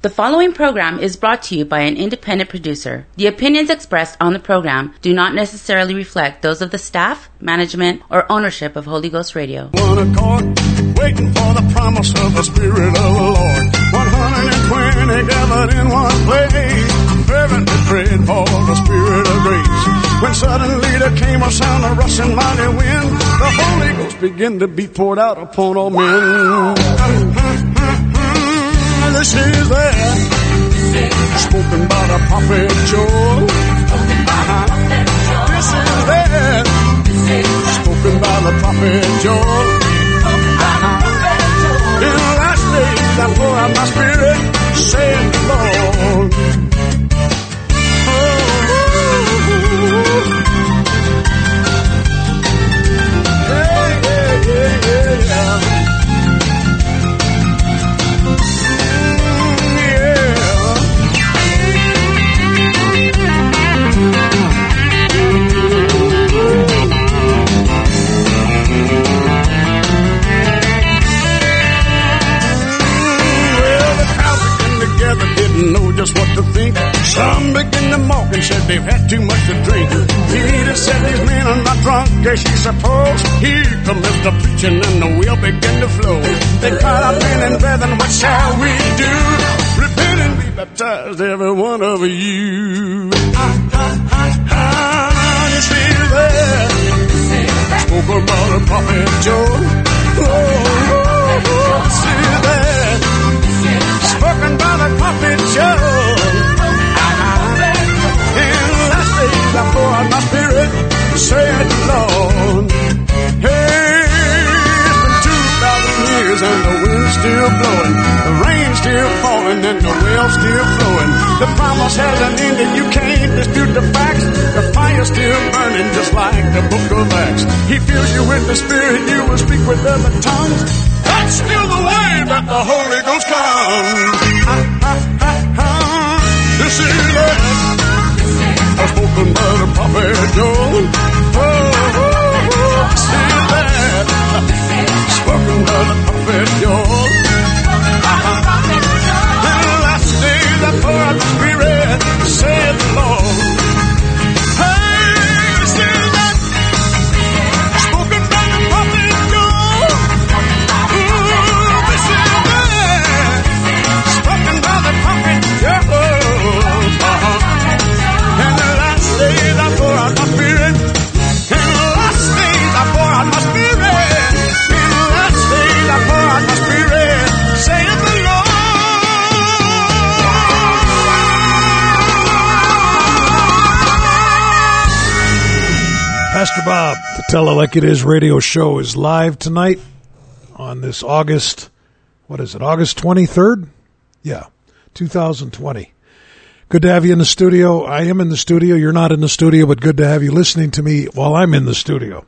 The following program is brought to you by an independent producer. The opinions expressed on the program do not necessarily reflect those of the staff, management, or ownership of Holy Ghost Radio. One accord, waiting for the promise of the Spirit of the Lord. 120 gathered in one place, fervently praying for the Spirit of grace. When suddenly there came a sound of rushing mighty wind, the Holy Ghost began to be poured out upon all men. This is that spoken by the prophet Joel. This is that spoken by the prophet Joel. In the last days I pour out my spirit, saith the Lord. Just what to think. Some began to mock and said they've had too much to drink. Peter said these men are not drunk, as you suppose. Here commenced the preaching and the wheel began to flow. They cried out, men and brethren, what shall we do? Repent and be baptized, every one of you. Ah, ah, ah, ah, is that spoke about the prophet Joel. Oh, oh, oh, is that spoken by the still flowing. The promise hasn't ended, you can't dispute the facts. The fire's still burning just like the book of Acts. He fills you with the Spirit, you will speak with other tongues. That's still the way that the Holy Ghost comes. Ah, ah, ah, ah. This is it. Spoken by the prophet Joel. Oh, oh, oh, is that. Spoken by the prophet Joel. Pastor Bob, the Tell It Like It Is radio show is live tonight on this August, what is it, August 23rd? Yeah, 2020. Good to have you in the studio. I am in the studio. You're not in the studio, but good to have you listening to me while I'm in the studio.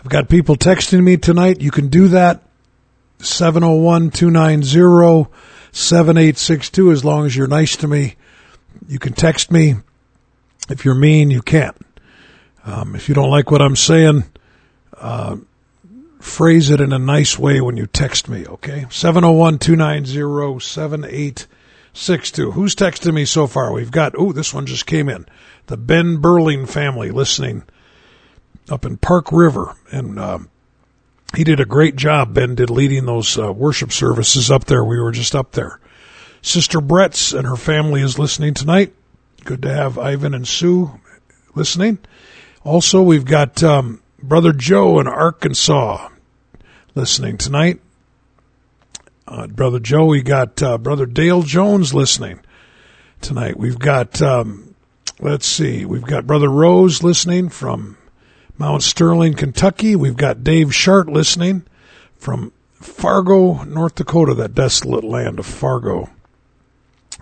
I've got people texting me tonight. You can do that. 701-290-7862 as long as you're nice to me. You can text me. If you're mean, you can't. Um, if you don't like what I'm saying, uh, phrase it in a nice way when you text me, okay? 701-290-7862. Who's texting me so far? We've got, oh, this one just came in. The Ben Burling family listening up in Park River. And, um, he did a great job, Ben did leading those uh, worship services up there. We were just up there. Sister Brett's and her family is listening tonight. Good to have Ivan and Sue listening. Also, we've got um, Brother Joe in Arkansas listening tonight. Uh, Brother Joe, we got uh, Brother Dale Jones listening tonight. We've got, um, let's see, we've got Brother Rose listening from Mount Sterling, Kentucky. We've got Dave Shart listening from Fargo, North Dakota, that desolate land of Fargo.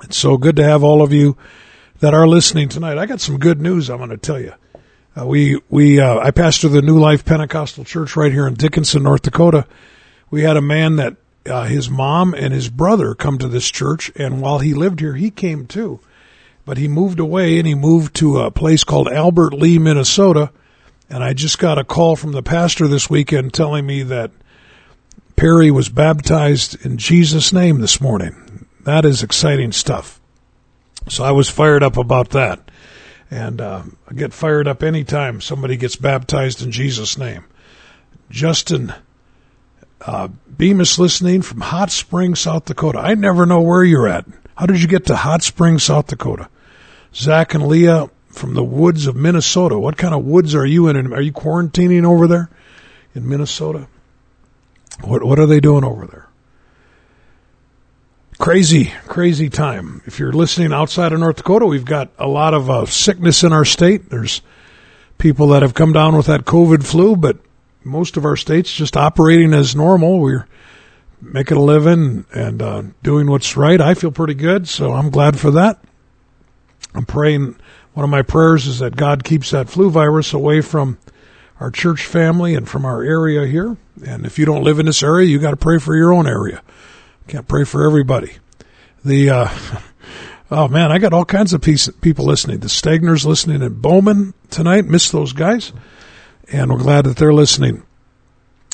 It's so good to have all of you that are listening tonight. I got some good news I'm going to tell you. Uh, we we uh, I pastor the New Life Pentecostal Church right here in Dickinson, North Dakota. We had a man that uh, his mom and his brother come to this church, and while he lived here, he came too. But he moved away and he moved to a place called Albert Lea, Minnesota. And I just got a call from the pastor this weekend telling me that Perry was baptized in Jesus' name this morning. That is exciting stuff. So I was fired up about that. And uh, I get fired up anytime somebody gets baptized in Jesus' name. Justin uh, Bemis listening from Hot Springs, South Dakota. I never know where you're at. How did you get to Hot Springs, South Dakota? Zach and Leah from the woods of Minnesota. What kind of woods are you in? Are you quarantining over there in Minnesota? What What are they doing over there? Crazy, crazy time. If you're listening outside of North Dakota, we've got a lot of uh, sickness in our state. There's people that have come down with that COVID flu, but most of our states just operating as normal. We're making a living and uh, doing what's right. I feel pretty good, so I'm glad for that. I'm praying. One of my prayers is that God keeps that flu virus away from our church family and from our area here. And if you don't live in this area, you got to pray for your own area. Can't pray for everybody. The uh, oh man, I got all kinds of piece, people listening. The Stagners listening in Bowman tonight. Miss those guys, and we're glad that they're listening.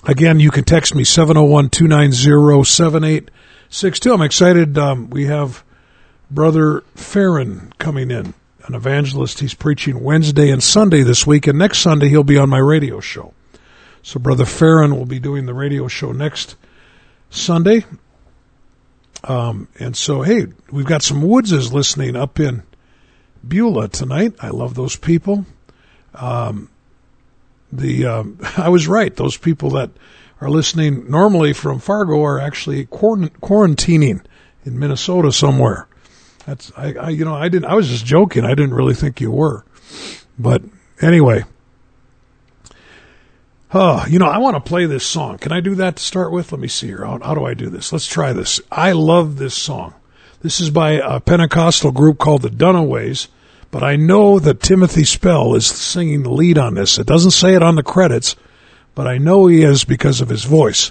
Again, you can text me 701-290-7862. I'm excited. Um, we have Brother Farron coming in, an evangelist. He's preaching Wednesday and Sunday this week, and next Sunday he'll be on my radio show. So Brother Farron will be doing the radio show next Sunday. Um, and so, hey, we've got some Woodses listening up in Beulah tonight. I love those people. Um, the um, I was right. Those people that are listening normally from Fargo are actually quarantining in Minnesota somewhere. That's I, I you know I didn't I was just joking. I didn't really think you were, but anyway. Oh, you know, I want to play this song. Can I do that to start with? Let me see here. How, how do I do this? Let's try this. I love this song. This is by a Pentecostal group called the Dunaways, but I know that Timothy Spell is singing the lead on this. It doesn't say it on the credits, but I know he is because of his voice.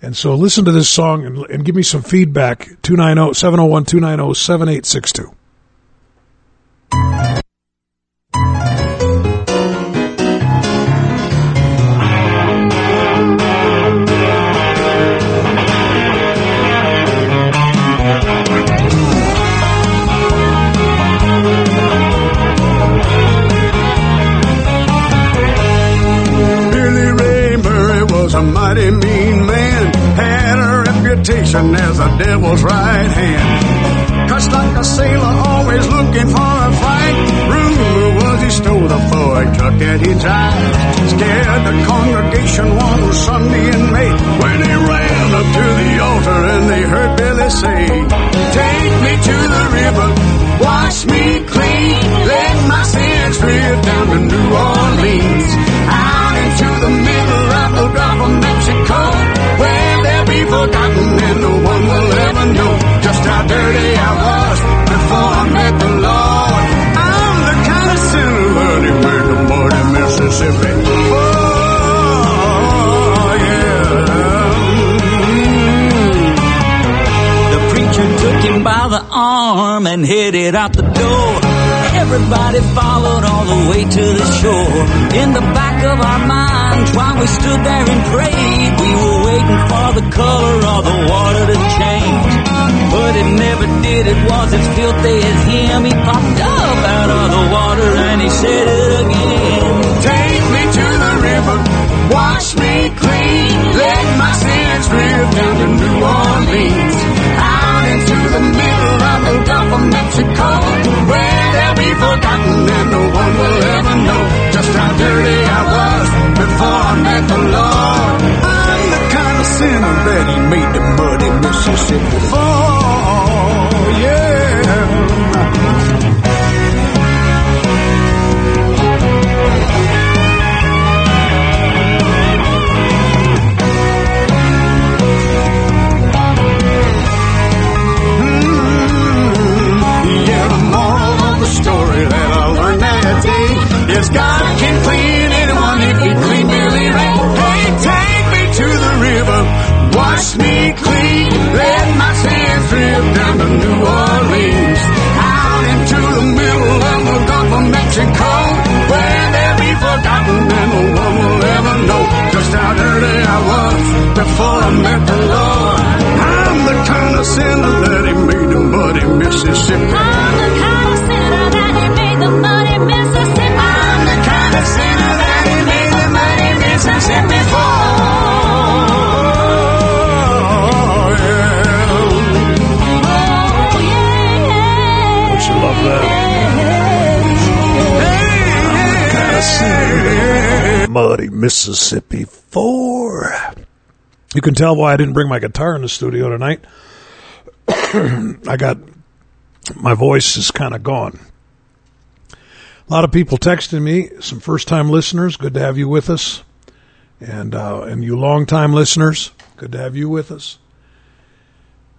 And so listen to this song and, and give me some feedback. 290 701 290 7862. Reputation as a devil's right hand. Cussed like a sailor, always looking for a fight. Rumor was he stole a Ford truck that he drive. Scared the congregation one Sunday in May when they ran up to the altar and they heard Billy say, Take me to the river, wash me clean, Mississippi. Oh, yeah. The preacher took him by the arm and headed out the door. Everybody followed all the way to the shore. In the back of our minds, while we stood there and prayed, we were waiting for the color of the water to change. But it never did, it was as filthy as him. He popped up out of the water and he said it again. To the river, wash me clean, let my sins drift down to New Orleans, out into the middle of the Gulf of Mexico, where they'll be forgotten and no one will ever know just how dirty I was before I met the Lord. I'm the kind of sinner that he made the muddy Mississippi fall, yeah. day. Yes, God can clean anyone if He clean Billy Ray. Hey, take me to the river, wash me clean, let my sins drift down to New Orleans, out into the middle of the Gulf of Mexico, where they'll be forgotten and no one will ever know just how dirty I was before I met the Lord. I'm the kind of sinner that He made the muddy Mississippi. I'm the kind of sinner that He made the muddy Mississippi. Mississippi 4. You can tell why I didn't bring my guitar in the studio tonight. I got my voice is kind of gone. A lot of people texting me, some first time listeners, good to have you with us. And uh, and you long time listeners, good to have you with us.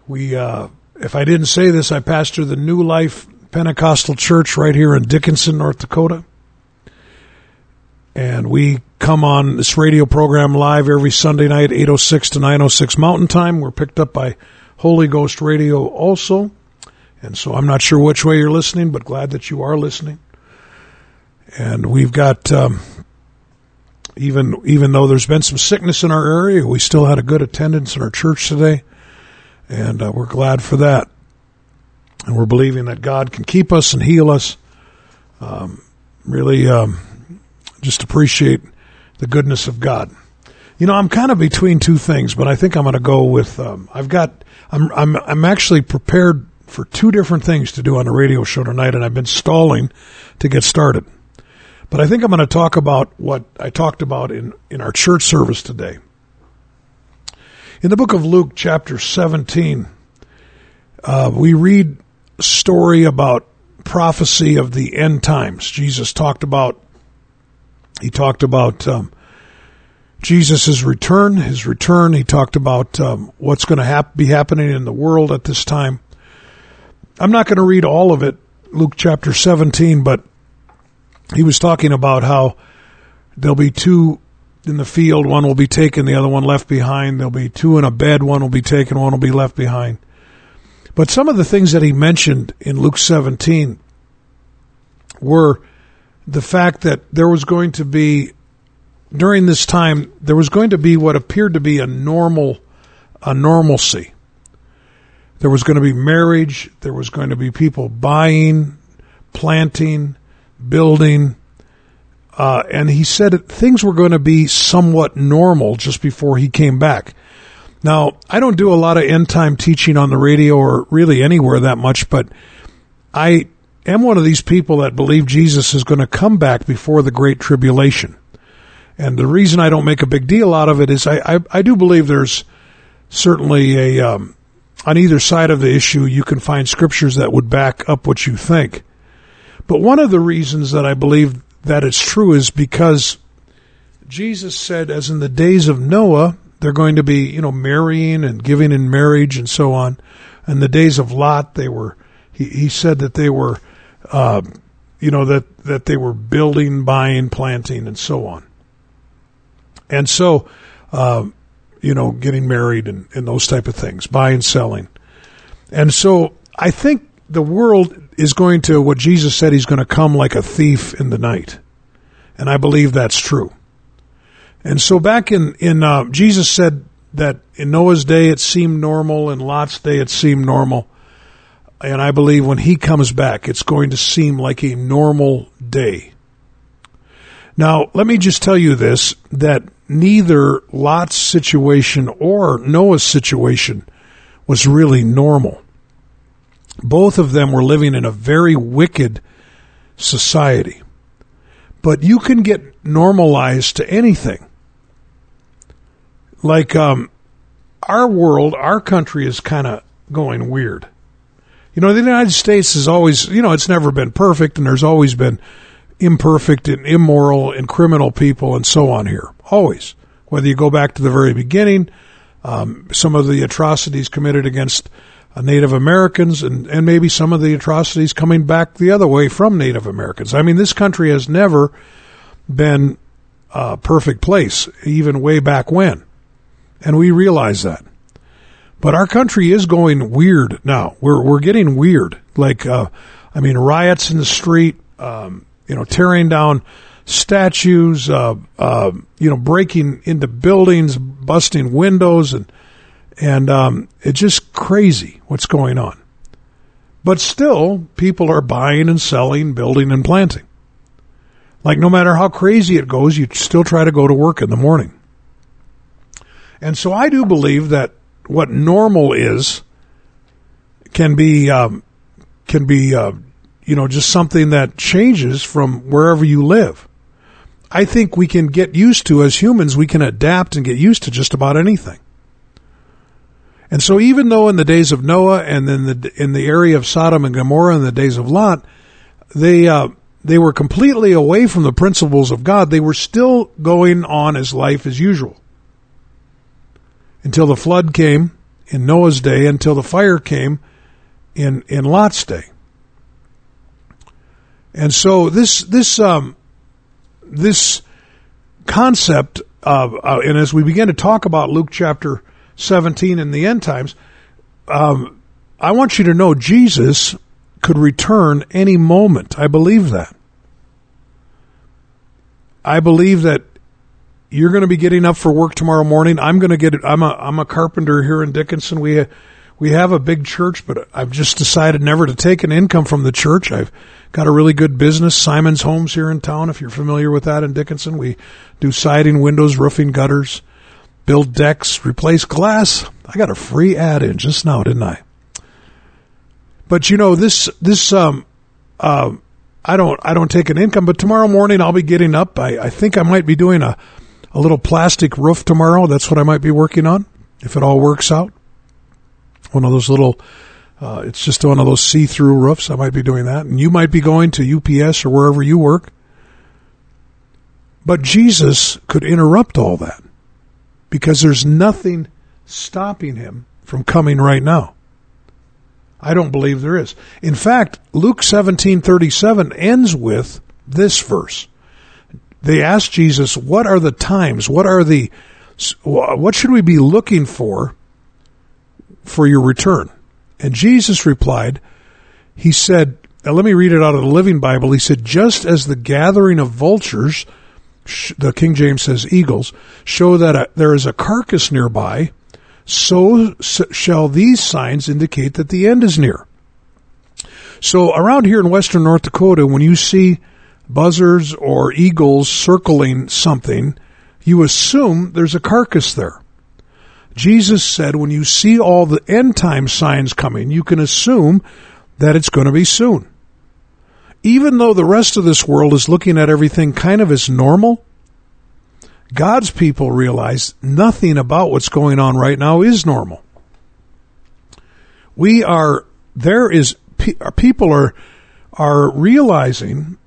We uh, if I didn't say this, I pastor the New Life Pentecostal Church right here in Dickinson, North Dakota. And we come on this radio program live every Sunday night, 806 to 906 Mountain Time. We're picked up by Holy Ghost Radio also. And so I'm not sure which way you're listening, but glad that you are listening. And we've got, um, even, even though there's been some sickness in our area, we still had a good attendance in our church today. And uh, we're glad for that. And we're believing that God can keep us and heal us. Um, really, um, just appreciate the goodness of God. You know, I'm kind of between two things, but I think I'm going to go with. Um, I've got. I'm. I'm. I'm actually prepared for two different things to do on the radio show tonight, and I've been stalling to get started. But I think I'm going to talk about what I talked about in in our church service today. In the book of Luke, chapter 17, uh, we read a story about prophecy of the end times. Jesus talked about he talked about um, Jesus' return, his return. He talked about um, what's going to hap- be happening in the world at this time. I'm not going to read all of it, Luke chapter 17, but he was talking about how there'll be two in the field, one will be taken, the other one left behind. There'll be two in a bed, one will be taken, one will be left behind. But some of the things that he mentioned in Luke 17 were the fact that there was going to be during this time there was going to be what appeared to be a normal a normalcy. There was going to be marriage, there was going to be people buying, planting, building, uh, and he said things were going to be somewhat normal just before he came back. Now, I don't do a lot of end time teaching on the radio or really anywhere that much, but I am one of these people that believe Jesus is going to come back before the Great Tribulation. And the reason I don't make a big deal out of it is I, I, I do believe there's certainly a, um, on either side of the issue, you can find scriptures that would back up what you think. But one of the reasons that I believe that it's true is because Jesus said, as in the days of Noah, they're going to be, you know, marrying and giving in marriage and so on. And the days of Lot, they were, he, he said that they were, uh, you know, that, that they were building, buying, planting, and so on. And so, uh, you know, getting married and, and those type of things, buying, selling. And so I think the world is going to, what Jesus said, he's going to come like a thief in the night. And I believe that's true. And so back in, in, uh, Jesus said that in Noah's day it seemed normal, in Lot's day it seemed normal. And I believe when he comes back, it's going to seem like a normal day. Now, let me just tell you this, that neither Lot's situation or Noah's situation was really normal. Both of them were living in a very wicked society. But you can get normalized to anything. Like um, our world, our country is kind of going weird. You know, the United States has always, you know, it's never been perfect, and there's always been imperfect and immoral and criminal people and so on here. Always. Whether you go back to the very beginning, um, some of the atrocities committed against uh, Native Americans and, and maybe some of the atrocities coming back the other way from Native Americans. I mean, this country has never been a perfect place, even way back when. And we realize that. But our country is going weird now. We're, we're getting weird. Like, uh, I mean, riots in the street, um, you know, tearing down statues, uh, uh, you know, breaking into buildings, busting windows, and And um, it's just crazy what's going on. But still, people are buying and selling, building and planting. Like no matter how crazy it goes, you still try to go to work in the morning. And so I do believe that what normal is can be um, can be uh, you know just something that changes from wherever you live. I think we can get used to as humans. We can adapt and get used to just about anything. And so, even though in the days of Noah and in the in the area of Sodom and Gomorrah in the days of Lot, they uh, they were completely away from the principles of God, they were still going on as life as usual until the flood came in Noah's day, until the fire came in in Lot's day. And so this this um, this concept of, uh, and as we begin to talk about Luke chapter 17 in the end times, um, I want you to know Jesus could return any moment. I believe that. I believe that you're going to be getting up for work tomorrow morning. I'm going to get it. I'm a I'm a carpenter here in Dickinson. We we have a big church, but I've just decided never to take an income from the church. I've got a really good business, Simons Homes here in town. If you're familiar with that in Dickinson, we do siding, windows, roofing, gutters, build decks, replace glass. I got a free ad in just now, didn't I? But you know this this um uh I don't I don't take an income, but tomorrow morning I'll be getting up. I, I think I might be doing a a little plastic roof tomorrow. That's what I might be working on if it all works out one of those little uh, it's just one of those see-through roofs. I might be doing that, and you might be going to UPS or wherever you work. But Jesus could interrupt all that because there's nothing stopping him from coming right now. I don't believe there is. In fact, Luke 17:37 ends with this verse. They asked Jesus, "What are the times? What are the what should we be looking for for your return. And Jesus replied, He said, let me read it out of the Living Bible. He said, just as the gathering of vultures, the King James says eagles, show that a, there is a carcass nearby, so shall these signs indicate that the end is near. So around here in western North Dakota, when you see buzzards or eagles circling something, you assume there's a carcass there. Jesus said when you see all the end time signs coming, you can assume that it's going to be soon. Even though the rest of this world is looking at everything kind of as normal, God's people realize nothing about what's going on right now is normal. We are, there is, people are, are realizing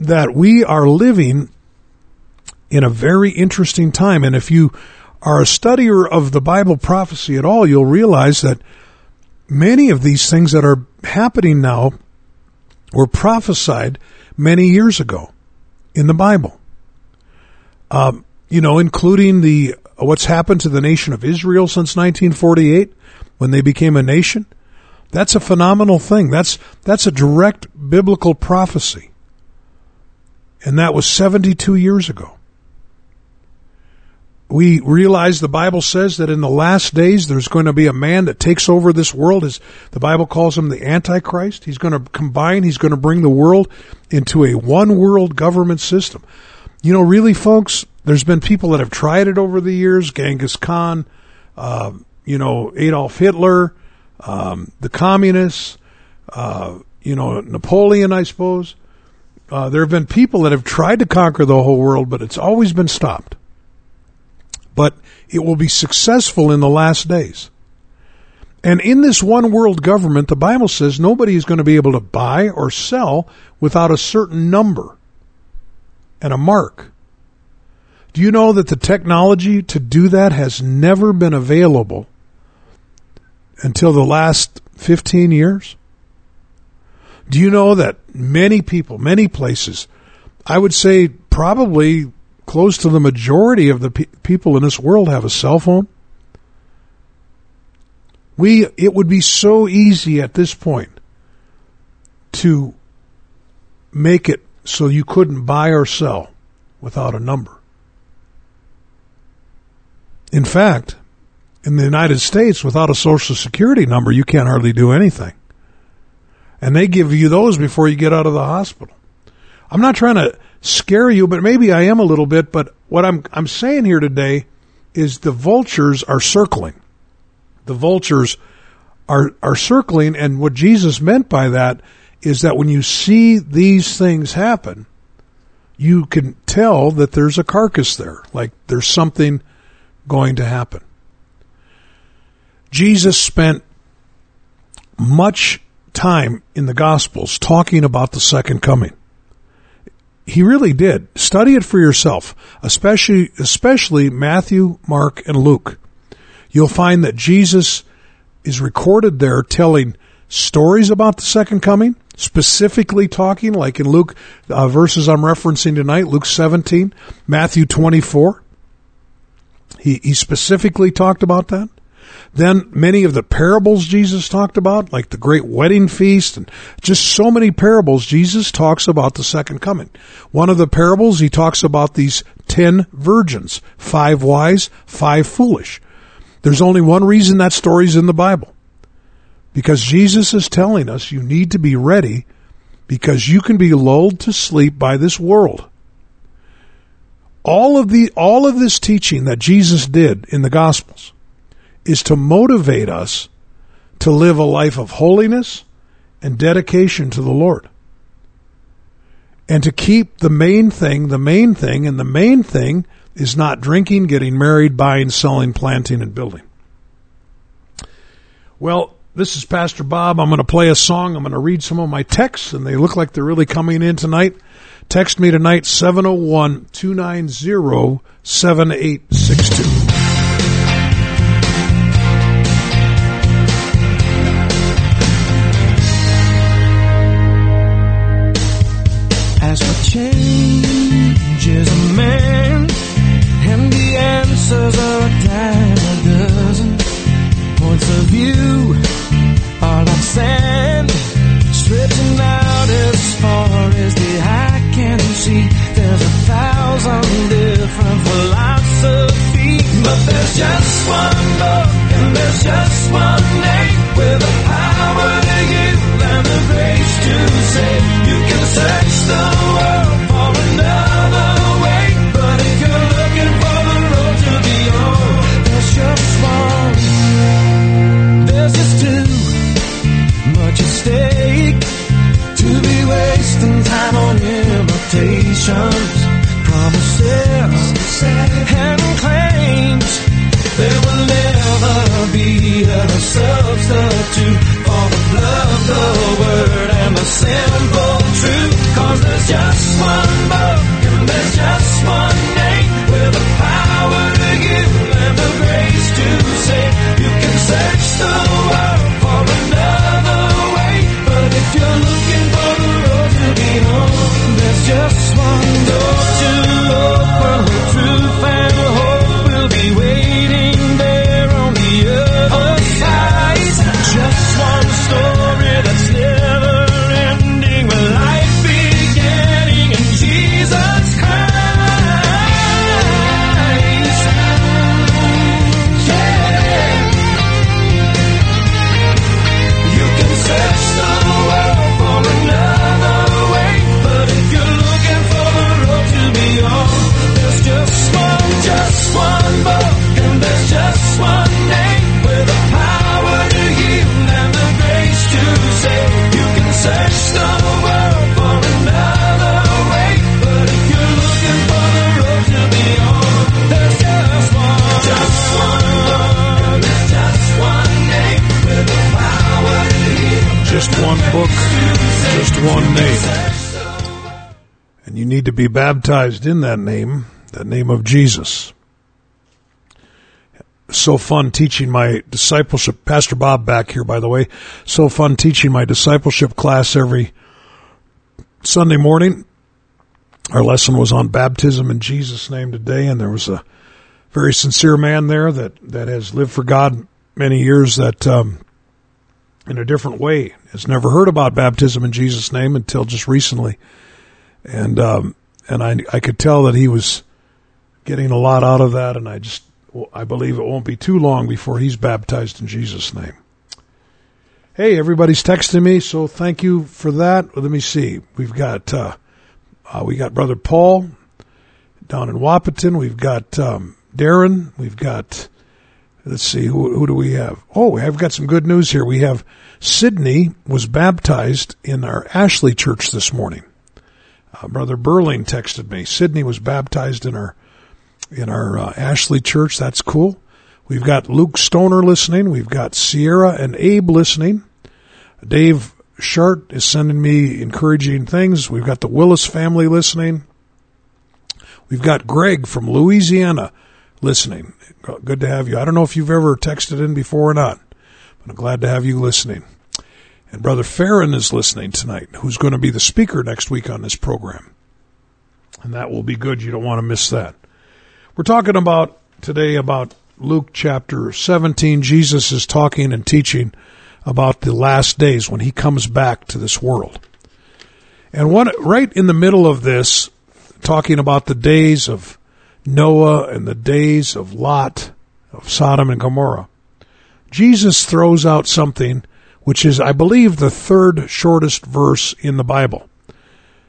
that we are living in a very interesting time. And if you are a studier of the Bible prophecy at all, you'll realize that many of these things that are happening now were prophesied many years ago in the Bible. Um, you know, including the what's happened to the nation of Israel since 1948 when they became a nation. That's a phenomenal thing. That's that's a direct biblical prophecy. And that was 72 years ago we realize the Bible says that in the last days there's going to be a man that takes over this world. As the Bible calls him the Antichrist. He's going to combine. He's going to bring the world into a one world government system. You know, really, folks, there's been people that have tried it over the years. Genghis Khan, uh, you know, Adolf Hitler, um, the communists, uh, you know, Napoleon, I suppose. Uh, there have been people that have tried to conquer the whole world, but it's always been stopped but it will be successful in the last days. And in this one world government, the Bible says nobody is going to be able to buy or sell without a certain number and a mark. Do you know that the technology to do that has never been available until the last 15 years? Do you know that many people, many places, I would say probably close to the majority of the pe- people in this world have a cell phone. We, it would be so easy at this point to make it so you couldn't buy or sell without a number. In fact, in the United States, without a social security number, you can't hardly do anything. And they give you those before you get out of the hospital. I'm not trying to scare you, but maybe I am a little bit. But what I'm I'm saying here today is the vultures are circling. The vultures are are circling, and what Jesus meant by that is that when you see these things happen, you can tell that there's a carcass there, like there's something going to happen. Jesus spent much time in the Gospels talking about the second coming. He really did. Study it for yourself, especially especially Matthew, Mark, and Luke. You'll find that Jesus is recorded there telling stories about the second coming, specifically talking like in Luke uh, verses I'm referencing tonight, Luke 17, Matthew 24. He he specifically talked about that. Then many of the parables Jesus talked about, like the great wedding feast and just so many parables, Jesus talks about the second coming. One of the parables, he talks about these ten virgins, five wise, five foolish. There's only one reason that story's in the Bible. Because Jesus is telling us you need to be ready because you can be lulled to sleep by this world. All of the, all of this teaching that Jesus did in the Gospels is to motivate us to live a life of holiness and dedication to the Lord. And to keep the main thing, the main thing, and the main thing is not drinking, getting married, buying, selling, planting, and building. Well, this is Pastor Bob. I'm going to play a song. I'm going to read some of my texts, and they look like they're really coming in tonight. Text me tonight, 701 290 7862. Answers are a dime a dozen. Points of view are like sand, stretching out as far as the eye can see. There's a thousand different philosophies, but there's just one book and there's just one name with baptized in that name, that name of Jesus. So fun teaching my discipleship. Pastor Bob back here, by the way. So fun teaching my discipleship class every Sunday morning. Our lesson was on baptism in Jesus' name today, and there was a very sincere man there that, that has lived for God many years that um, in a different way. Has never heard about baptism in Jesus' name until just recently, and um, and I I could tell that he was getting a lot out of that, and I just I believe it won't be too long before he's baptized in Jesus' name. Hey, everybody's texting me, so thank you for that. Let me see. We've got uh, uh, we got brother Paul down in Wahpeton. We've got um, Darren. We've got let's see who who do we have? Oh, I've got some good news here. We have Sydney was baptized in our Ashley church this morning. Uh, brother Burling texted me. Sydney was baptized in our in our uh, Ashley church. That's cool. We've got Luke Stoner listening. We've got Sierra and Abe listening. Dave Shart is sending me encouraging things. We've got the Willis family listening. We've got Greg from Louisiana listening. Good to have you. I don't know if you've ever texted in before or not, but I'm glad to have you listening. And Brother Farron is listening tonight, who's going to be the speaker next week on this program. And that will be good. You don't want to miss that. We're talking about today about Luke chapter 17. Jesus is talking and teaching about the last days when he comes back to this world. And one, right in the middle of this, talking about the days of Noah and the days of Lot, of Sodom and Gomorrah, Jesus throws out something which is, I believe, the third shortest verse in the Bible.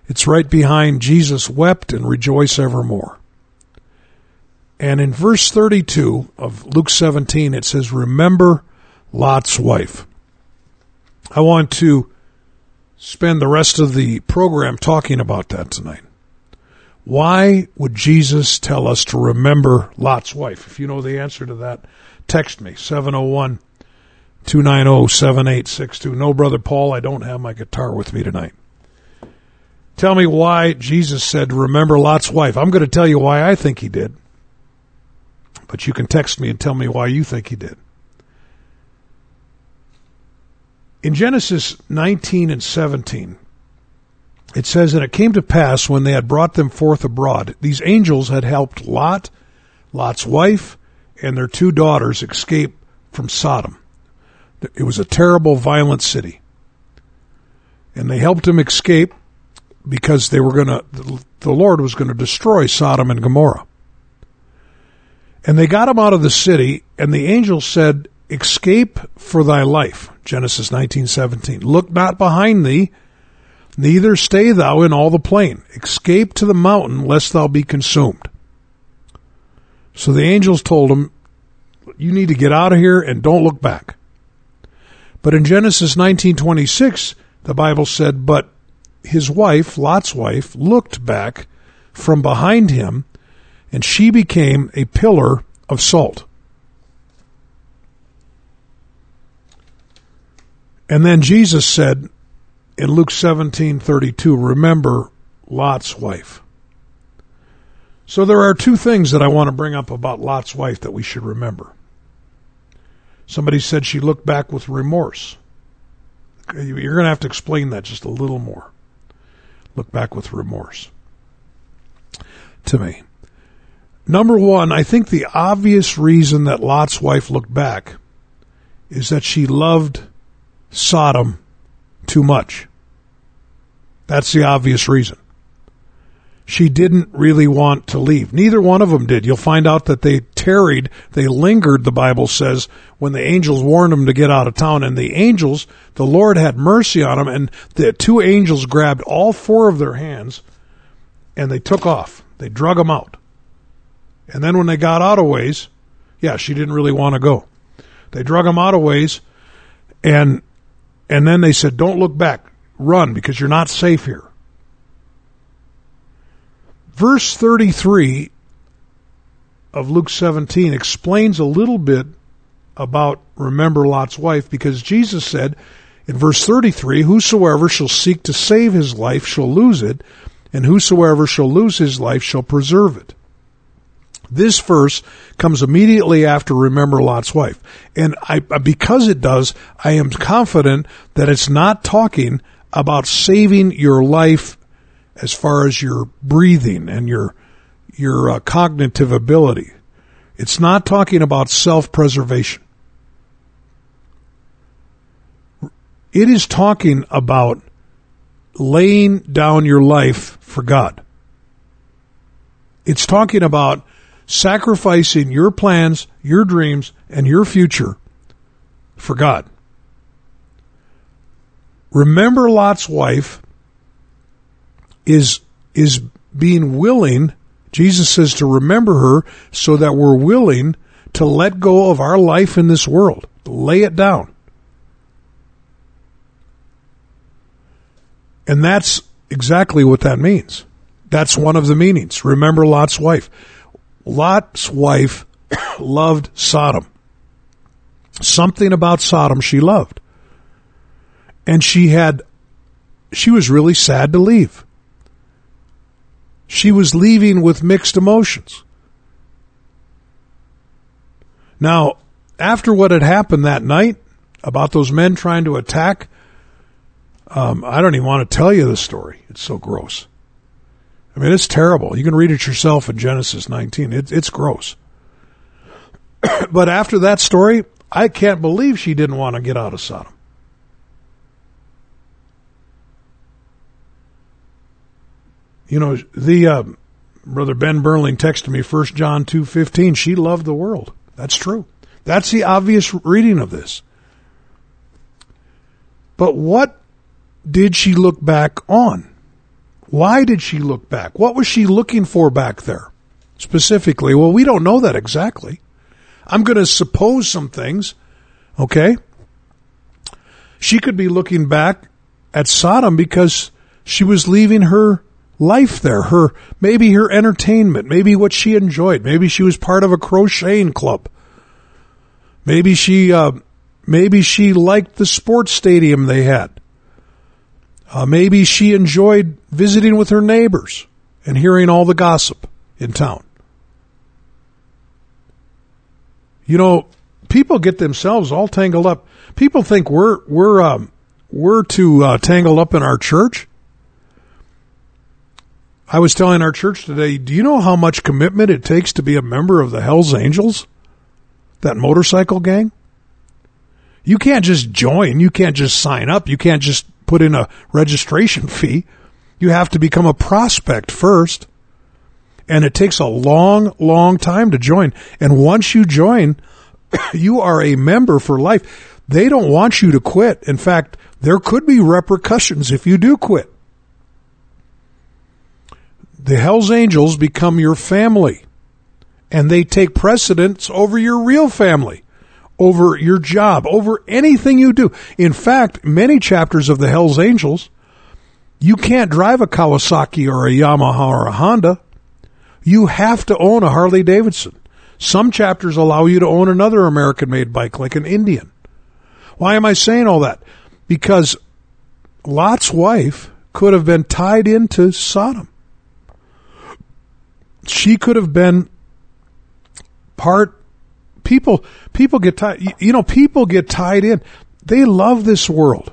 It's right behind Jesus wept and rejoice evermore. And in verse 32 of Luke 17, it says, Remember Lot's wife. I want to spend the rest of the program talking about that tonight. Why would Jesus tell us to remember Lot's wife? If you know the answer to that, text me 701 290 7862. No, Brother Paul, I don't have my guitar with me tonight. Tell me why Jesus said, remember Lot's wife. I'm going to tell you why I think he did. But you can text me and tell me why you think he did. In Genesis 19 and 17, it says, And it came to pass when they had brought them forth abroad, these angels had helped Lot, Lot's wife, and their two daughters escape from Sodom. It was a terrible, violent city. And they helped him escape because they were going to, the Lord was going to destroy Sodom and Gomorrah. And they got him out of the city, and the angel said, Escape for thy life. Genesis 19:17. Look not behind thee, neither stay thou in all the plain. Escape to the mountain, lest thou be consumed. So the angels told him, You need to get out of here and don't look back. But in Genesis 19:26, the Bible said, "But his wife, Lot's wife, looked back from behind him, and she became a pillar of salt." And then Jesus said in Luke 17:32, "Remember Lot's wife." So there are two things that I want to bring up about Lot's wife that we should remember. Somebody said she looked back with remorse. You're going to have to explain that just a little more. Look back with remorse to me. Number one, I think the obvious reason that Lot's wife looked back is that she loved Sodom too much. That's the obvious reason. She didn't really want to leave. Neither one of them did. You'll find out that they tarried, they lingered, the Bible says, when the angels warned them to get out of town. And the angels, the Lord had mercy on them, and the two angels grabbed all four of their hands and they took off. They drug them out. And then when they got out of ways, yeah, she didn't really want to go. They drug them out of ways, and and then they said, "Don't look back, run because you're not safe here." Verse 33 of Luke 17 explains a little bit about remember Lot's wife because Jesus said in verse 33, Whosoever shall seek to save his life shall lose it, and whosoever shall lose his life shall preserve it. This verse comes immediately after remember Lot's wife. And I, because it does, I am confident that it's not talking about saving your life as far as your breathing and your your uh, cognitive ability. It's not talking about self-preservation. It is talking about laying down your life for God. It's talking about sacrificing your plans, your dreams, and your future for God. Remember Lot's wife is is being willing Jesus says to remember her so that we're willing to let go of our life in this world. Lay it down. And that's exactly what that means. That's one of the meanings. Remember Lot's wife. Lot's wife loved Sodom. Something about Sodom she loved. And she had, she was really sad to leave. She was leaving with mixed emotions. Now, after what had happened that night about those men trying to attack, um, I don't even want to tell you the story. It's so gross. I mean, it's terrible. You can read it yourself in Genesis 19. It, it's gross. but after that story, I can't believe she didn't want to get out of Sodom. You know, the uh, brother Ben Burling texted me First John two fifteen. She loved the world. That's true. That's the obvious reading of this. But what did she look back on? Why did she look back? What was she looking for back there specifically? Well, we don't know that exactly. I'm going to suppose some things. Okay. She could be looking back at Sodom because she was leaving her life there, her, maybe her entertainment, maybe what she enjoyed. Maybe she was part of a crocheting club. Maybe she, uh, maybe she liked the sports stadium they had. Uh, maybe she enjoyed visiting with her neighbors and hearing all the gossip in town. You know, people get themselves all tangled up. People think we're we're um, we're too uh, tangled up in our church. I was telling our church today. Do you know how much commitment it takes to be a member of the Hell's Angels, that motorcycle gang? You can't just join. You can't just sign up. You can't just put in a registration fee. You have to become a prospect first. And it takes a long, long time to join. And once you join, you are a member for life. They don't want you to quit. In fact, there could be repercussions if you do quit. The Hells Angels become your family and they take precedence over your real family over your job, over anything you do. In fact, many chapters of the Hells Angels, you can't drive a Kawasaki or a Yamaha or a Honda. You have to own a Harley Davidson. Some chapters allow you to own another American made bike like an Indian. Why am I saying all that? Because Lot's wife could have been tied into Sodom. She could have been part people people get tied you know people get tied in. They love this world.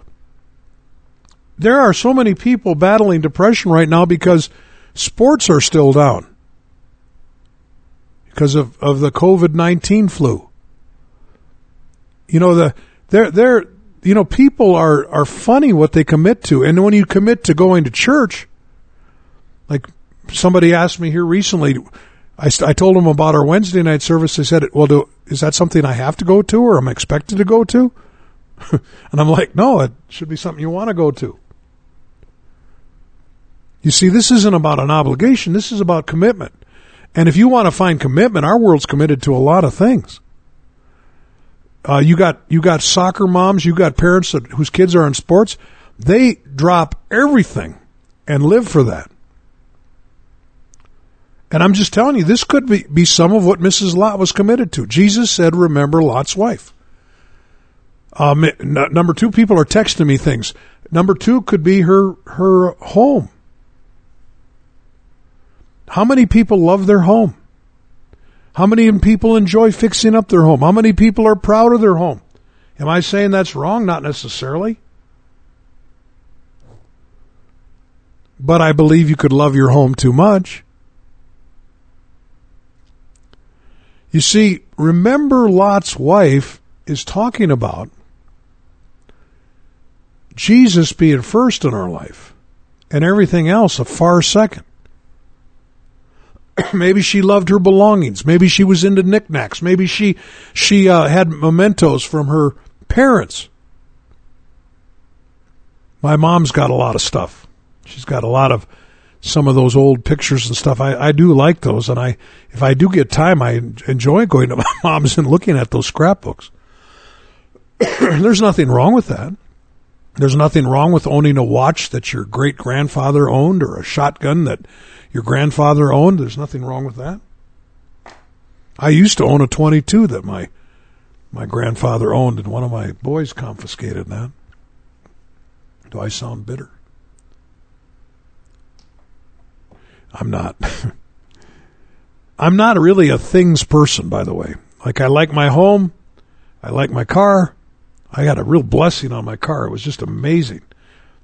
There are so many people battling depression right now because sports are still down because of, of the covid-19 flu. You know the they're they're you know people are are funny what they commit to. And when you commit to going to church like somebody asked me here recently I, I told them about our Wednesday night service. They said, well, do, is that something I have to go to or am I expected to go to? and I'm like, no, it should be something you want to go to. You see, this isn't about an obligation. This is about commitment. And if you want to find commitment, our world's committed to a lot of things. Uh, you got you got soccer moms, you got parents that, whose kids are in sports. They drop everything and live for that. And I'm just telling you, this could be, be some of what Mrs. Lot was committed to. Jesus said, remember Lot's wife. Um, n- number two, people are texting me things. Number two could be her, her home. How many people love their home? How many people enjoy fixing up their home? How many people are proud of their home? Am I saying that's wrong? Not necessarily. But I believe you could love your home too much. You see, remember Lot's wife is talking about Jesus being first in our life and everything else a far second. maybe she loved her belongings. Maybe she was into knickknacks. Maybe she she uh, had mementos from her parents. My mom's got a lot of stuff. She's got a lot of some of those old pictures and stuff. I, I do like those, and I if I do get time, I enjoy going to my mom's and looking at those scrapbooks. There's nothing wrong with that. There's nothing wrong with owning a watch that your great grandfather owned or a shotgun that your grandfather owned. There's nothing wrong with that. I used to own a 22 that my my grandfather owned, and one of my boys confiscated that. Do I sound bitter? I'm not. I'm not really a things person, by the way. Like I like my home, I like my car. I got a real blessing on my car. It was just amazing.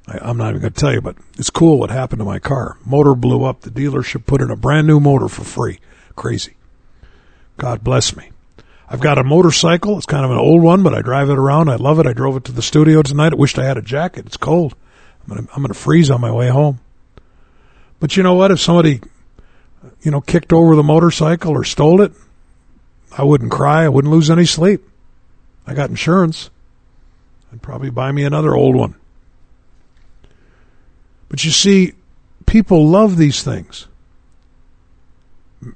I, I'm not even going to tell you, but it's cool what happened to my car. Motor blew up. The dealership put in a brand new motor for free. Crazy. God bless me. I've got a motorcycle. It's kind of an old one, but I drive it around. I love it. I drove it to the studio tonight. I wished I had a jacket. It's cold. I'm gonna, I'm gonna freeze on my way home. But you know what? If somebody, you know, kicked over the motorcycle or stole it, I wouldn't cry. I wouldn't lose any sleep. I got insurance. I'd probably buy me another old one. But you see, people love these things.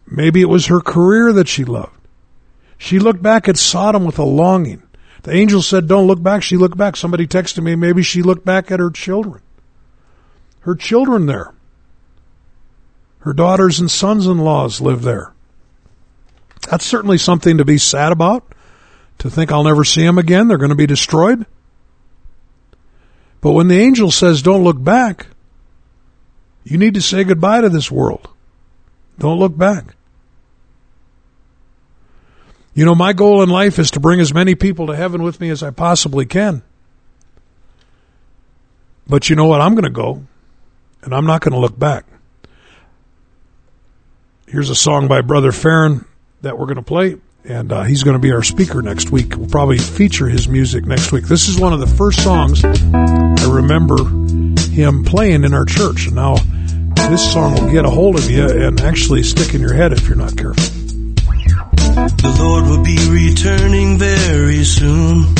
Maybe it was her career that she loved. She looked back at Sodom with a longing. The angel said, Don't look back. She looked back. Somebody texted me, maybe she looked back at her children. Her children there. Her daughters and sons in laws live there. That's certainly something to be sad about. To think I'll never see them again. They're going to be destroyed. But when the angel says, Don't look back, you need to say goodbye to this world. Don't look back. You know, my goal in life is to bring as many people to heaven with me as I possibly can. But you know what? I'm going to go, and I'm not going to look back. Here's a song by Brother Farron that we're going to play, and uh, he's going to be our speaker next week. We'll probably feature his music next week. This is one of the first songs I remember him playing in our church, now this song will get a hold of you and actually stick in your head if you're not careful. The Lord will be returning very soon.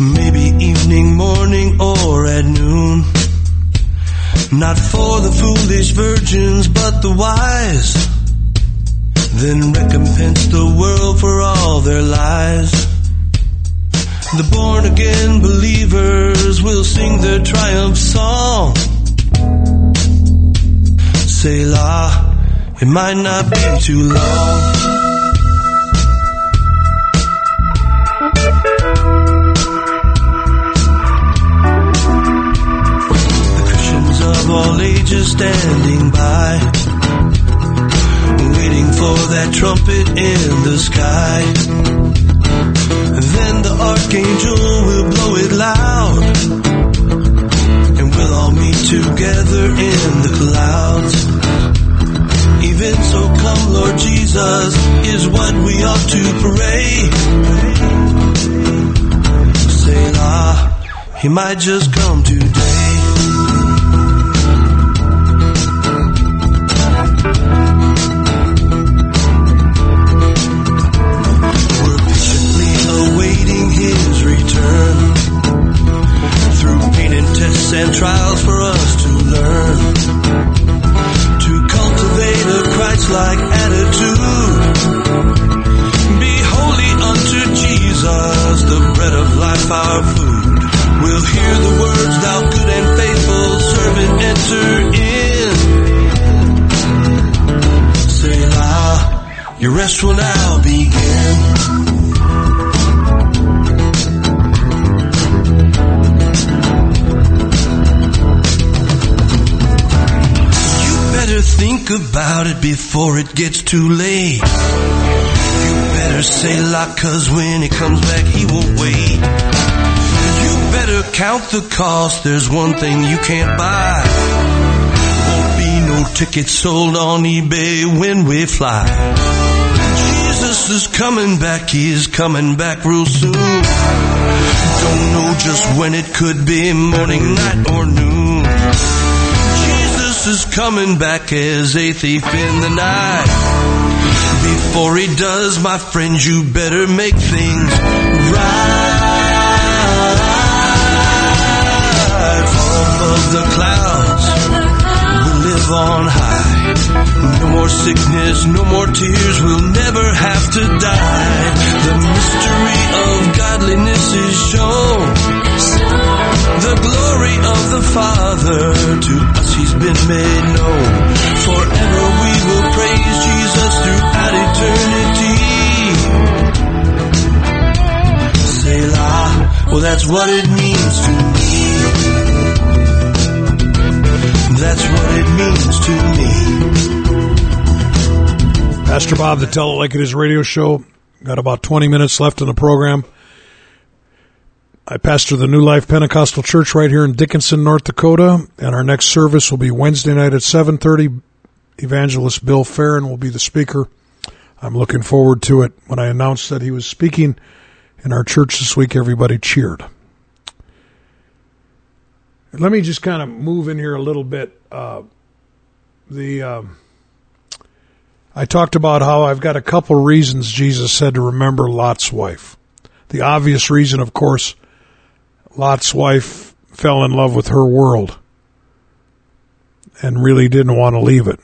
Maybe evening, morning, or at noon. Not for the foolish virgins, but the wise. Then recompense the world for all their lies. The born again believers will sing their triumph song. Selah, it might not be too long. Christians of all ages standing by, waiting for that trumpet in the sky. Then the archangel will blow it loud, and we'll all meet together in the clouds. Even so, come, Lord Jesus, is what we ought to pray. Selah, he might just come today. Return. Through pain and tests and trials for us to learn. To cultivate a Christ-like attitude. Be holy unto Jesus, the bread of life, our food. We'll hear the words, thou good and faithful servant, enter in. Selah, your rest will now begin. Think about it before it gets too late. You better say la cause when he comes back he won't wait. You better count the cost, there's one thing you can't buy. Won't be no tickets sold on eBay when we fly. Jesus is coming back, he's coming back real soon. Don't know just when it could be, morning, night, or noon. Is coming back as a thief in the night. Before he does, my friends, you better make things right. Above the clouds, we live on high. No more sickness, no more tears, we'll never have to die. The mystery of godliness is shown. The glory of the Father, to us He's been made known. Forever we will praise Jesus throughout eternity. Selah, well that's what it means to me. That's what it means to me. Pastor Bob, the Tell It Like It Is radio show. Got about 20 minutes left in the program. I pastor the New Life Pentecostal Church right here in Dickinson, North Dakota, and our next service will be Wednesday night at 7:30. Evangelist Bill Farron will be the speaker. I'm looking forward to it. When I announced that he was speaking in our church this week, everybody cheered. Let me just kind of move in here a little bit. Uh, the um, I talked about how I've got a couple reasons Jesus said to remember Lot's wife. The obvious reason, of course, Lot's wife fell in love with her world and really didn't want to leave it.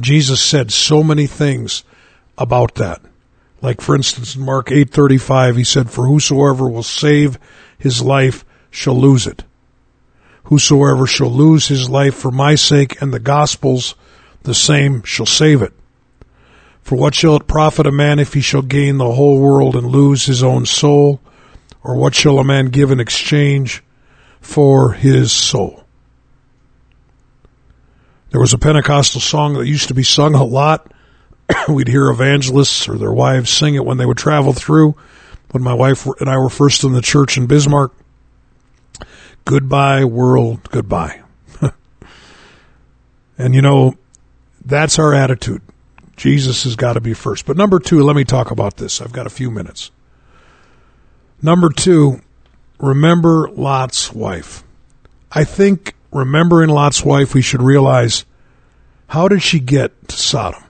Jesus said so many things about that. Like for instance in Mark 8:35 he said for whosoever will save his life shall lose it. Whosoever shall lose his life for my sake and the gospel's the same shall save it. For what shall it profit a man if he shall gain the whole world and lose his own soul? Or what shall a man give in exchange for his soul? There was a Pentecostal song that used to be sung a lot. We'd hear evangelists or their wives sing it when they would travel through. When my wife and I were first in the church in Bismarck, Goodbye, world, goodbye. and you know, that's our attitude. Jesus has got to be first. But number two, let me talk about this. I've got a few minutes. Number two, remember Lot's wife. I think remembering Lot's wife, we should realize how did she get to Sodom?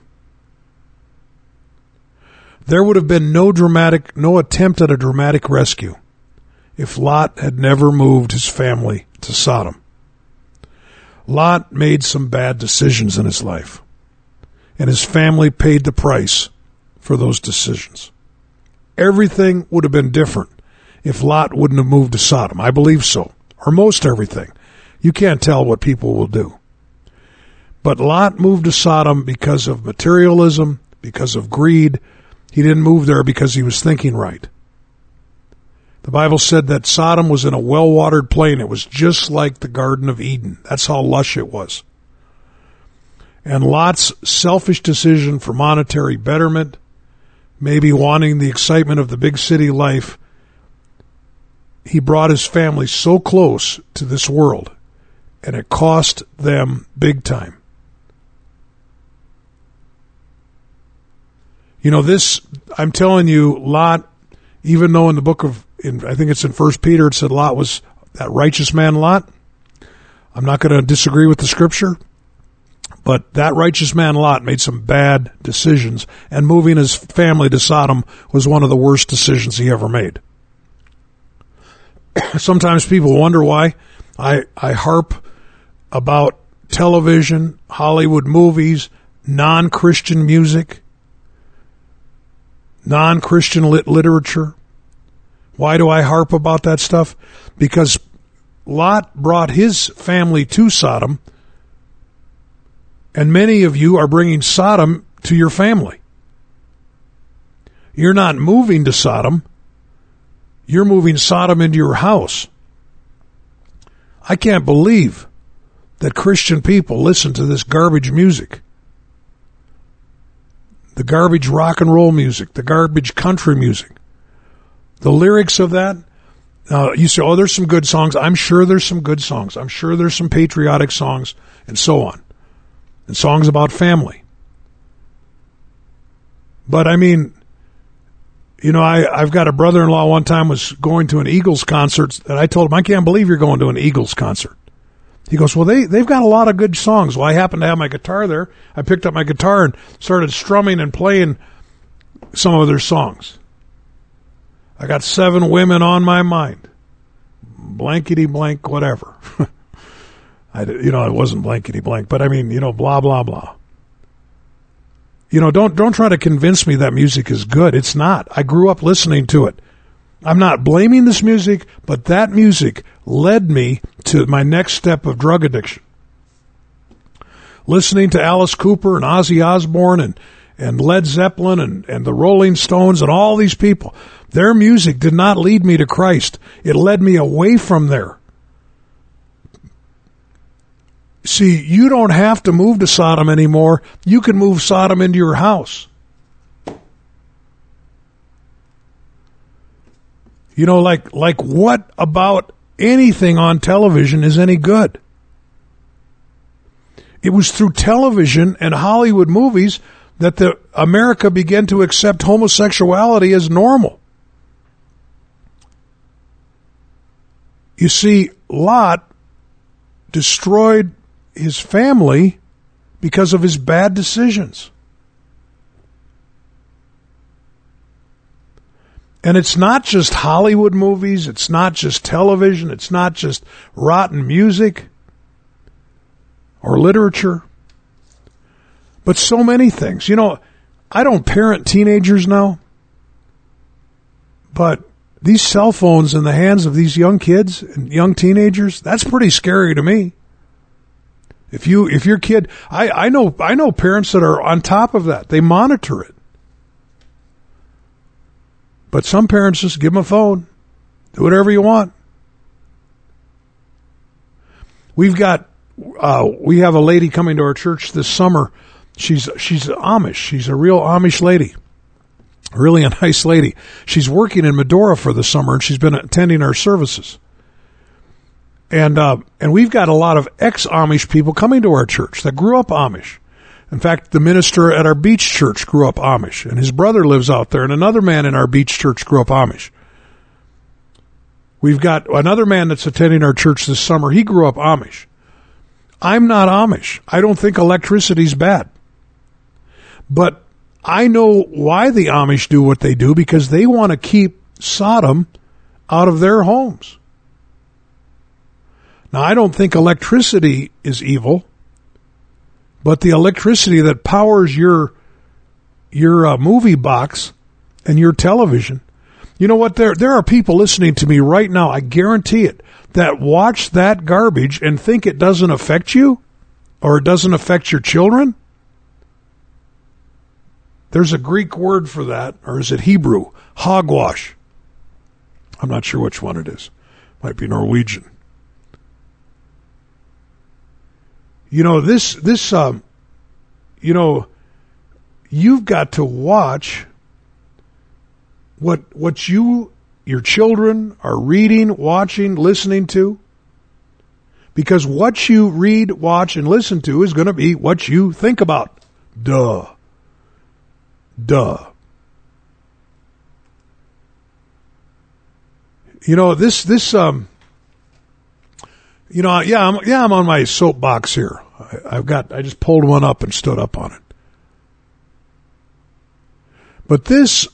There would have been no dramatic, no attempt at a dramatic rescue if Lot had never moved his family to Sodom. Lot made some bad decisions in his life, and his family paid the price for those decisions. Everything would have been different if Lot wouldn't have moved to Sodom. I believe so. Or most everything. You can't tell what people will do. But Lot moved to Sodom because of materialism, because of greed. He didn't move there because he was thinking right. The Bible said that Sodom was in a well watered plain. It was just like the Garden of Eden. That's how lush it was. And Lot's selfish decision for monetary betterment, maybe wanting the excitement of the big city life, he brought his family so close to this world, and it cost them big time. You know, this, I'm telling you, Lot, even though in the book of in, I think it's in First Peter. It said Lot was that righteous man Lot. I'm not going to disagree with the scripture, but that righteous man Lot made some bad decisions, and moving his family to Sodom was one of the worst decisions he ever made. Sometimes people wonder why I I harp about television, Hollywood movies, non-Christian music, non-Christian lit literature. Why do I harp about that stuff? Because Lot brought his family to Sodom, and many of you are bringing Sodom to your family. You're not moving to Sodom, you're moving Sodom into your house. I can't believe that Christian people listen to this garbage music. The garbage rock and roll music, the garbage country music. The lyrics of that, uh, you say, oh, there's some good songs. I'm sure there's some good songs. I'm sure there's some patriotic songs and so on. And songs about family. But I mean, you know, I, I've got a brother in law one time was going to an Eagles concert and I told him, I can't believe you're going to an Eagles concert. He goes, well, they, they've got a lot of good songs. Well, I happen to have my guitar there. I picked up my guitar and started strumming and playing some of their songs. I got seven women on my mind. Blankety blank, whatever. I, you know, it wasn't blankety blank, but I mean, you know, blah, blah, blah. You know, don't, don't try to convince me that music is good. It's not. I grew up listening to it. I'm not blaming this music, but that music led me to my next step of drug addiction. Listening to Alice Cooper and Ozzy Osbourne and, and Led Zeppelin and, and the Rolling Stones and all these people, their music did not lead me to Christ. It led me away from there. See, you don't have to move to Sodom anymore. You can move Sodom into your house. You know, like like what about anything on television is any good? It was through television and Hollywood movies that the America began to accept homosexuality as normal. You see, Lot destroyed his family because of his bad decisions. And it's not just Hollywood movies, it's not just television, it's not just rotten music or literature, but so many things. You know, I don't parent teenagers now, but these cell phones in the hands of these young kids and young teenagers, that's pretty scary to me. If you if your kid I, I know I know parents that are on top of that. They monitor it. But some parents just give them a phone. Do whatever you want. We've got uh, we have a lady coming to our church this summer. She's she's Amish. She's a real Amish lady. Really a nice lady. She's working in Medora for the summer and she's been attending our services. And uh, and we've got a lot of ex Amish people coming to our church that grew up Amish. In fact, the minister at our beach church grew up Amish, and his brother lives out there, and another man in our beach church grew up Amish. We've got another man that's attending our church this summer. He grew up Amish. I'm not Amish. I don't think electricity's bad. But I know why the Amish do what they do because they want to keep Sodom out of their homes. Now, I don't think electricity is evil, but the electricity that powers your your uh, movie box and your television. You know what? There there are people listening to me right now. I guarantee it that watch that garbage and think it doesn't affect you, or it doesn't affect your children. There's a Greek word for that, or is it Hebrew? Hogwash. I'm not sure which one it is. Might be Norwegian. You know this this um, you know you've got to watch what what you your children are reading, watching, listening to. Because what you read, watch, and listen to is going to be what you think about. Duh. Duh. You know this this um you know, yeah, I'm, yeah, I'm on my soapbox here. I, I've got, I just pulled one up and stood up on it. But this,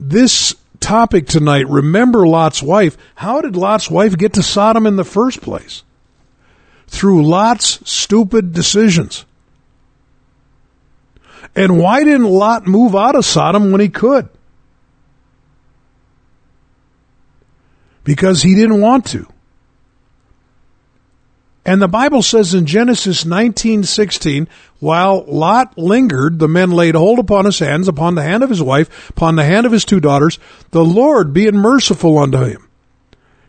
this topic tonight, remember Lot's wife. How did Lot's wife get to Sodom in the first place? Through Lot's stupid decisions. And why didn't Lot move out of Sodom when he could? Because he didn't want to. And the Bible says in Genesis 19:16, while Lot lingered, the men laid hold upon his hands, upon the hand of his wife, upon the hand of his two daughters, the Lord being merciful unto him.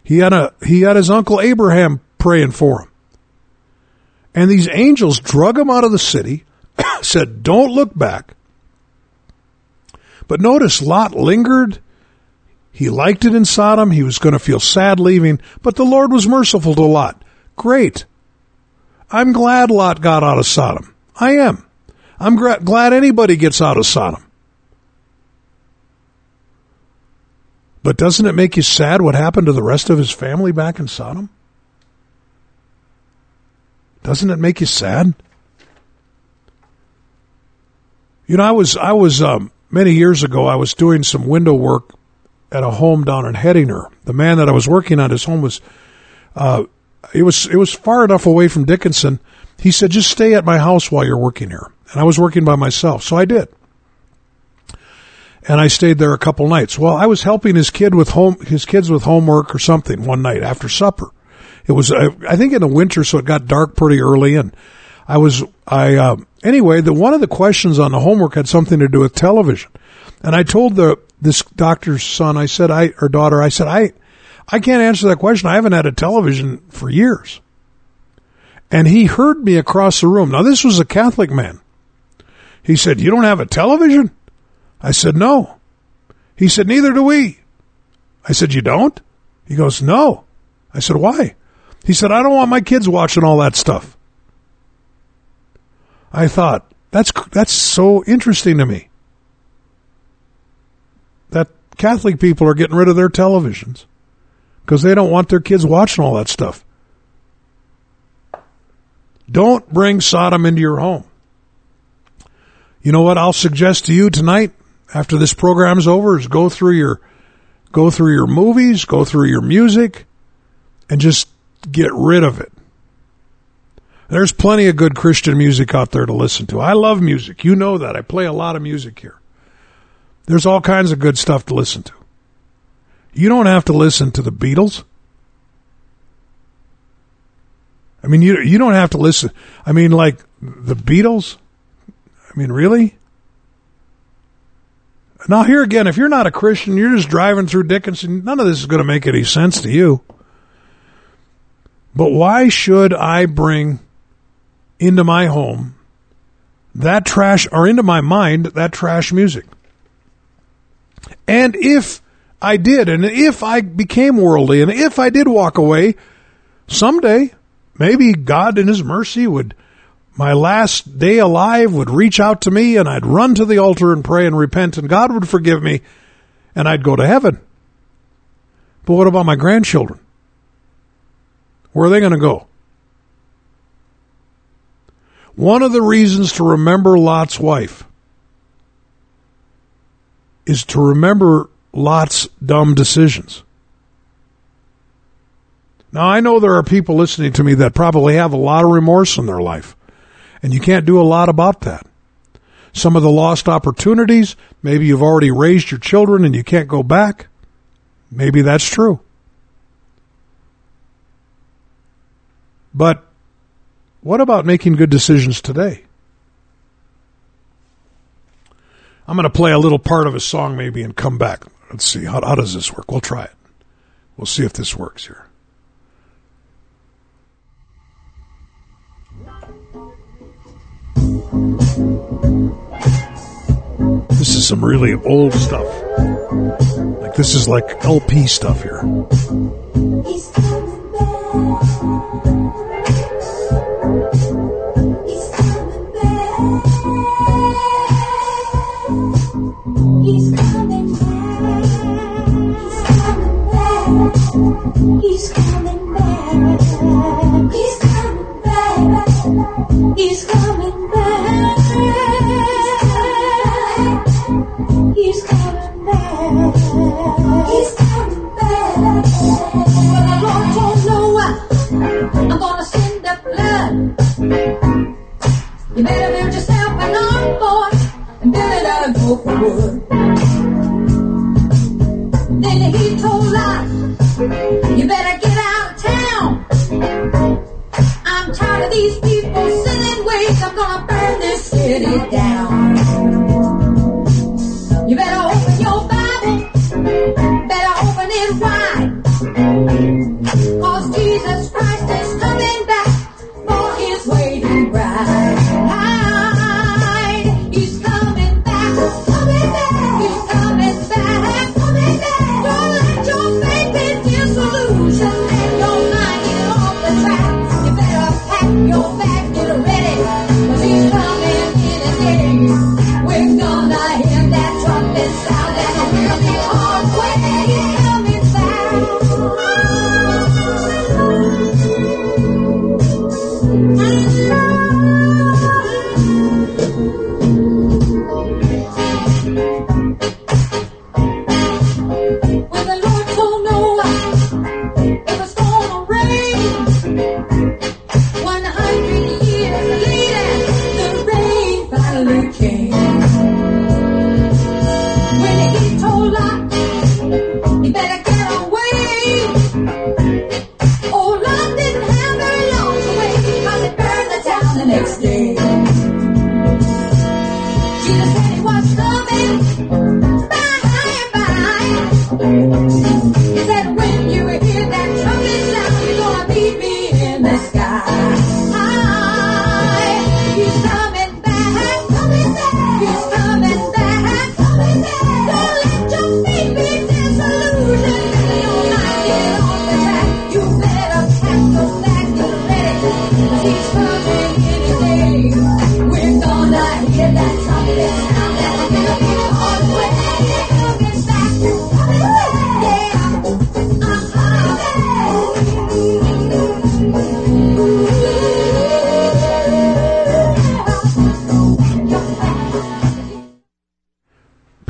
He had a he had his uncle Abraham praying for him. And these angels drug him out of the city, said, "Don't look back." But notice Lot lingered. He liked it in Sodom. He was going to feel sad leaving, but the Lord was merciful to Lot. Great. I'm glad Lot got out of Sodom. I am. I'm gra- glad anybody gets out of Sodom. But doesn't it make you sad what happened to the rest of his family back in Sodom? Doesn't it make you sad? You know, I was I was um, many years ago. I was doing some window work at a home down in Hettinger. The man that I was working on his home was uh, it was it was far enough away from Dickinson. He said, "Just stay at my house while you're working here." And I was working by myself, so I did. And I stayed there a couple nights. Well, I was helping his kid with home his kids with homework or something one night after supper. It was uh, I think in the winter, so it got dark pretty early, and I was I uh, anyway. The one of the questions on the homework had something to do with television, and I told the this doctor's son, I said, I or daughter, I said, I I can't answer that question. I haven't had a television for years. And he heard me across the room. Now this was a Catholic man. He said, "You don't have a television?" I said, "No." He said, "Neither do we." I said, "You don't?" He goes, "No." I said, "Why?" He said, "I don't want my kids watching all that stuff." I thought, that's that's so interesting to me. That Catholic people are getting rid of their televisions because they don't want their kids watching all that stuff. Don't bring Sodom into your home. You know what I'll suggest to you tonight after this program's over is go through your go through your movies, go through your music and just get rid of it. There's plenty of good Christian music out there to listen to. I love music. You know that. I play a lot of music here. There's all kinds of good stuff to listen to. You don't have to listen to the Beatles. I mean, you you don't have to listen. I mean, like the Beatles. I mean, really? Now, here again, if you're not a Christian, you're just driving through Dickinson. None of this is going to make any sense to you. But why should I bring into my home that trash, or into my mind that trash music? And if I did, and if I became worldly, and if I did walk away, someday, maybe God in His mercy would, my last day alive would reach out to me and I'd run to the altar and pray and repent and God would forgive me and I'd go to heaven. But what about my grandchildren? Where are they going to go? One of the reasons to remember Lot's wife is to remember Lot's dumb decisions. Now, I know there are people listening to me that probably have a lot of remorse in their life, and you can't do a lot about that. Some of the lost opportunities, maybe you've already raised your children and you can't go back. Maybe that's true. But what about making good decisions today? I'm going to play a little part of a song maybe and come back. Let's see. How, how does this work? We'll try it. We'll see if this works here. This is some really old stuff. Like this is like LP stuff here. He's He's coming back. He's coming back. He's coming back. He's coming back. He's coming back. But Lord told Noah, I'm gonna send the flood. You better build yourself an boy, and build it out of wood. Then he told Lot, you better get out of town. I'm tired of these people sending ways. I'm gonna burn this city down.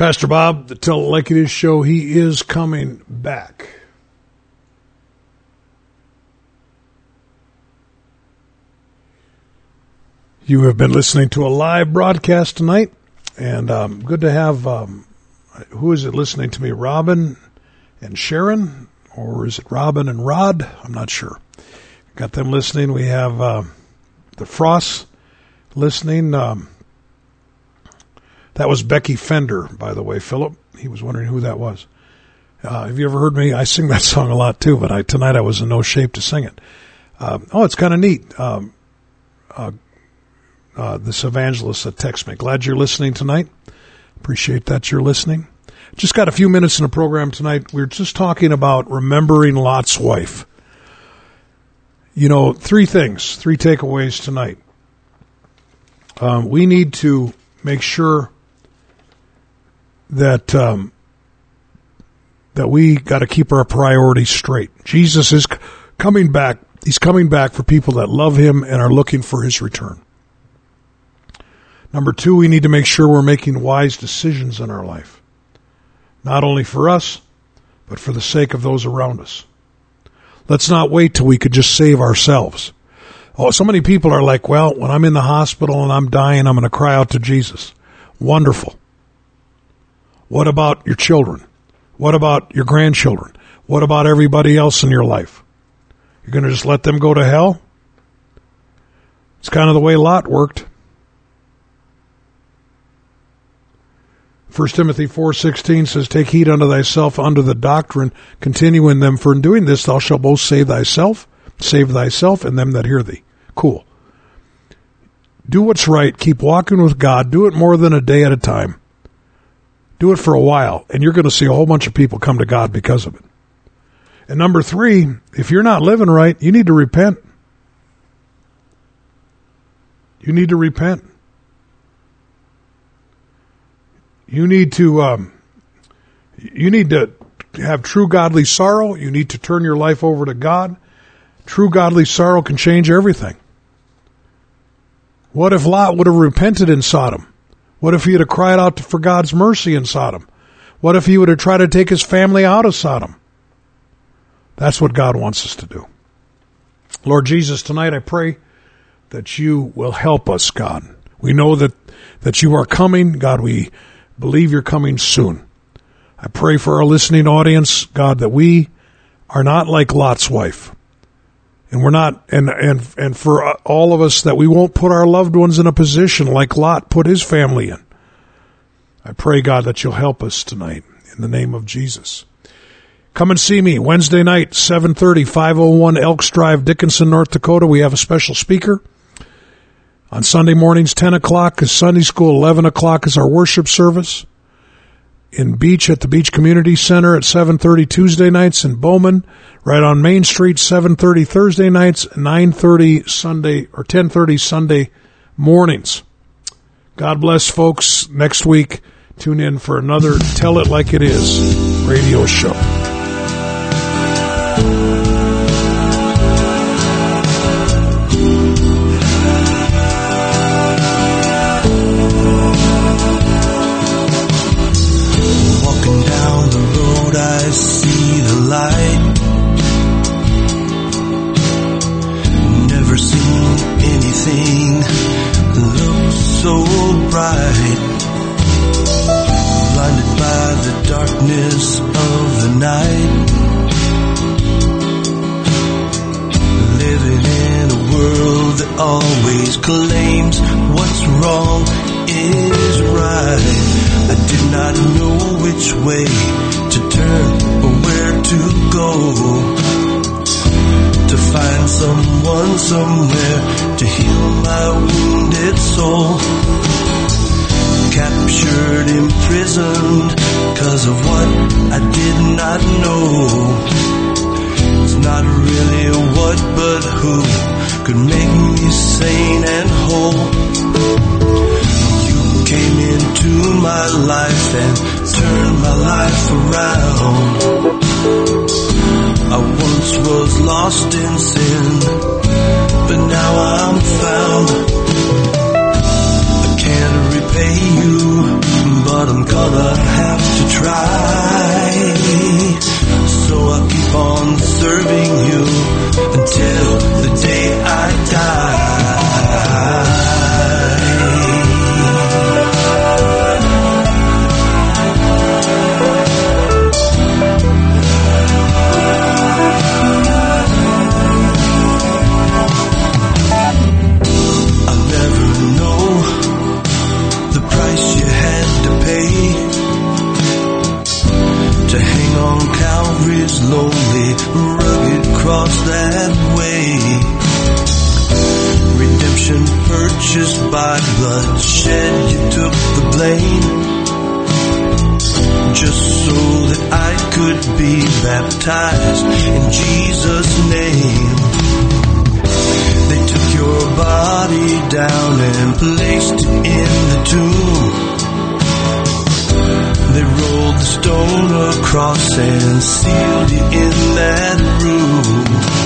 Pastor Bob, the Tell It Like It Is show, he is coming back. You have been listening to a live broadcast tonight, and um, good to have, um, who is it listening to me? Robin and Sharon, or is it Robin and Rod? I'm not sure. Got them listening. We have uh, the Frost listening. Um, that was Becky Fender, by the way, Philip. He was wondering who that was. Uh, have you ever heard me? I sing that song a lot too, but I, tonight I was in no shape to sing it. Um, oh, it's kind of neat. Um, uh, uh, this evangelist that texts me. Glad you're listening tonight. Appreciate that you're listening. Just got a few minutes in the program tonight. We are just talking about remembering Lot's wife. You know, three things, three takeaways tonight. Um, we need to make sure that um, that we got to keep our priorities straight. Jesus is coming back. He's coming back for people that love him and are looking for his return. Number two, we need to make sure we're making wise decisions in our life, not only for us, but for the sake of those around us. Let's not wait till we could just save ourselves. Oh, so many people are like, well, when I'm in the hospital and I'm dying, I'm going to cry out to Jesus. Wonderful. What about your children? What about your grandchildren? What about everybody else in your life? You're going to just let them go to hell? It's kind of the way Lot worked. 1 Timothy 4:16 says take heed unto thyself unto the doctrine continue in them for in doing this thou shalt both save thyself save thyself and them that hear thee cool do what's right keep walking with God do it more than a day at a time do it for a while and you're going to see a whole bunch of people come to God because of it and number 3 if you're not living right you need to repent you need to repent you need to um, you need to have true godly sorrow. You need to turn your life over to God. True godly sorrow can change everything. What if Lot would have repented in Sodom? What if he had cried out for God's mercy in Sodom? What if he would have tried to take his family out of Sodom? That's what God wants us to do. Lord Jesus, tonight I pray that you will help us, God. We know that, that you are coming. God, we believe you're coming soon. I pray for our listening audience, God, that we are not like Lot's wife. And we're not, and, and, and for all of us that we won't put our loved ones in a position like Lot put his family in. I pray, God, that you'll help us tonight in the name of Jesus. Come and see me Wednesday night, 730, 501 Elks Drive, Dickinson, North Dakota. We have a special speaker. On Sunday mornings, 10 o'clock is Sunday school, 11 o'clock is our worship service. In Beach at the Beach Community Center at 7.30 Tuesday nights in Bowman, right on Main Street, 7.30 Thursday nights, 9.30 Sunday, or 10.30 Sunday mornings. God bless folks. Next week, tune in for another Tell It Like It Is radio show. bright. Blinded by the darkness of the night. Living in a world that always claims what's wrong is right. I did not know which way to turn or where to go to find someone somewhere to heal my wounded soul captured, imprisoned, cause of what I did not know. It's not really what, but who could make me sane and whole. You came into my life and turned my life around. I once was lost in sin, but now I'm found pay you, but I'm gonna have to try. So I'll keep on serving you until the day I die. righteous by bloodshed, you took the blame. Just so that I could be baptized in Jesus' name. They took your body down and placed it in the tomb. They rolled the stone across and sealed you in that room.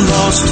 lost.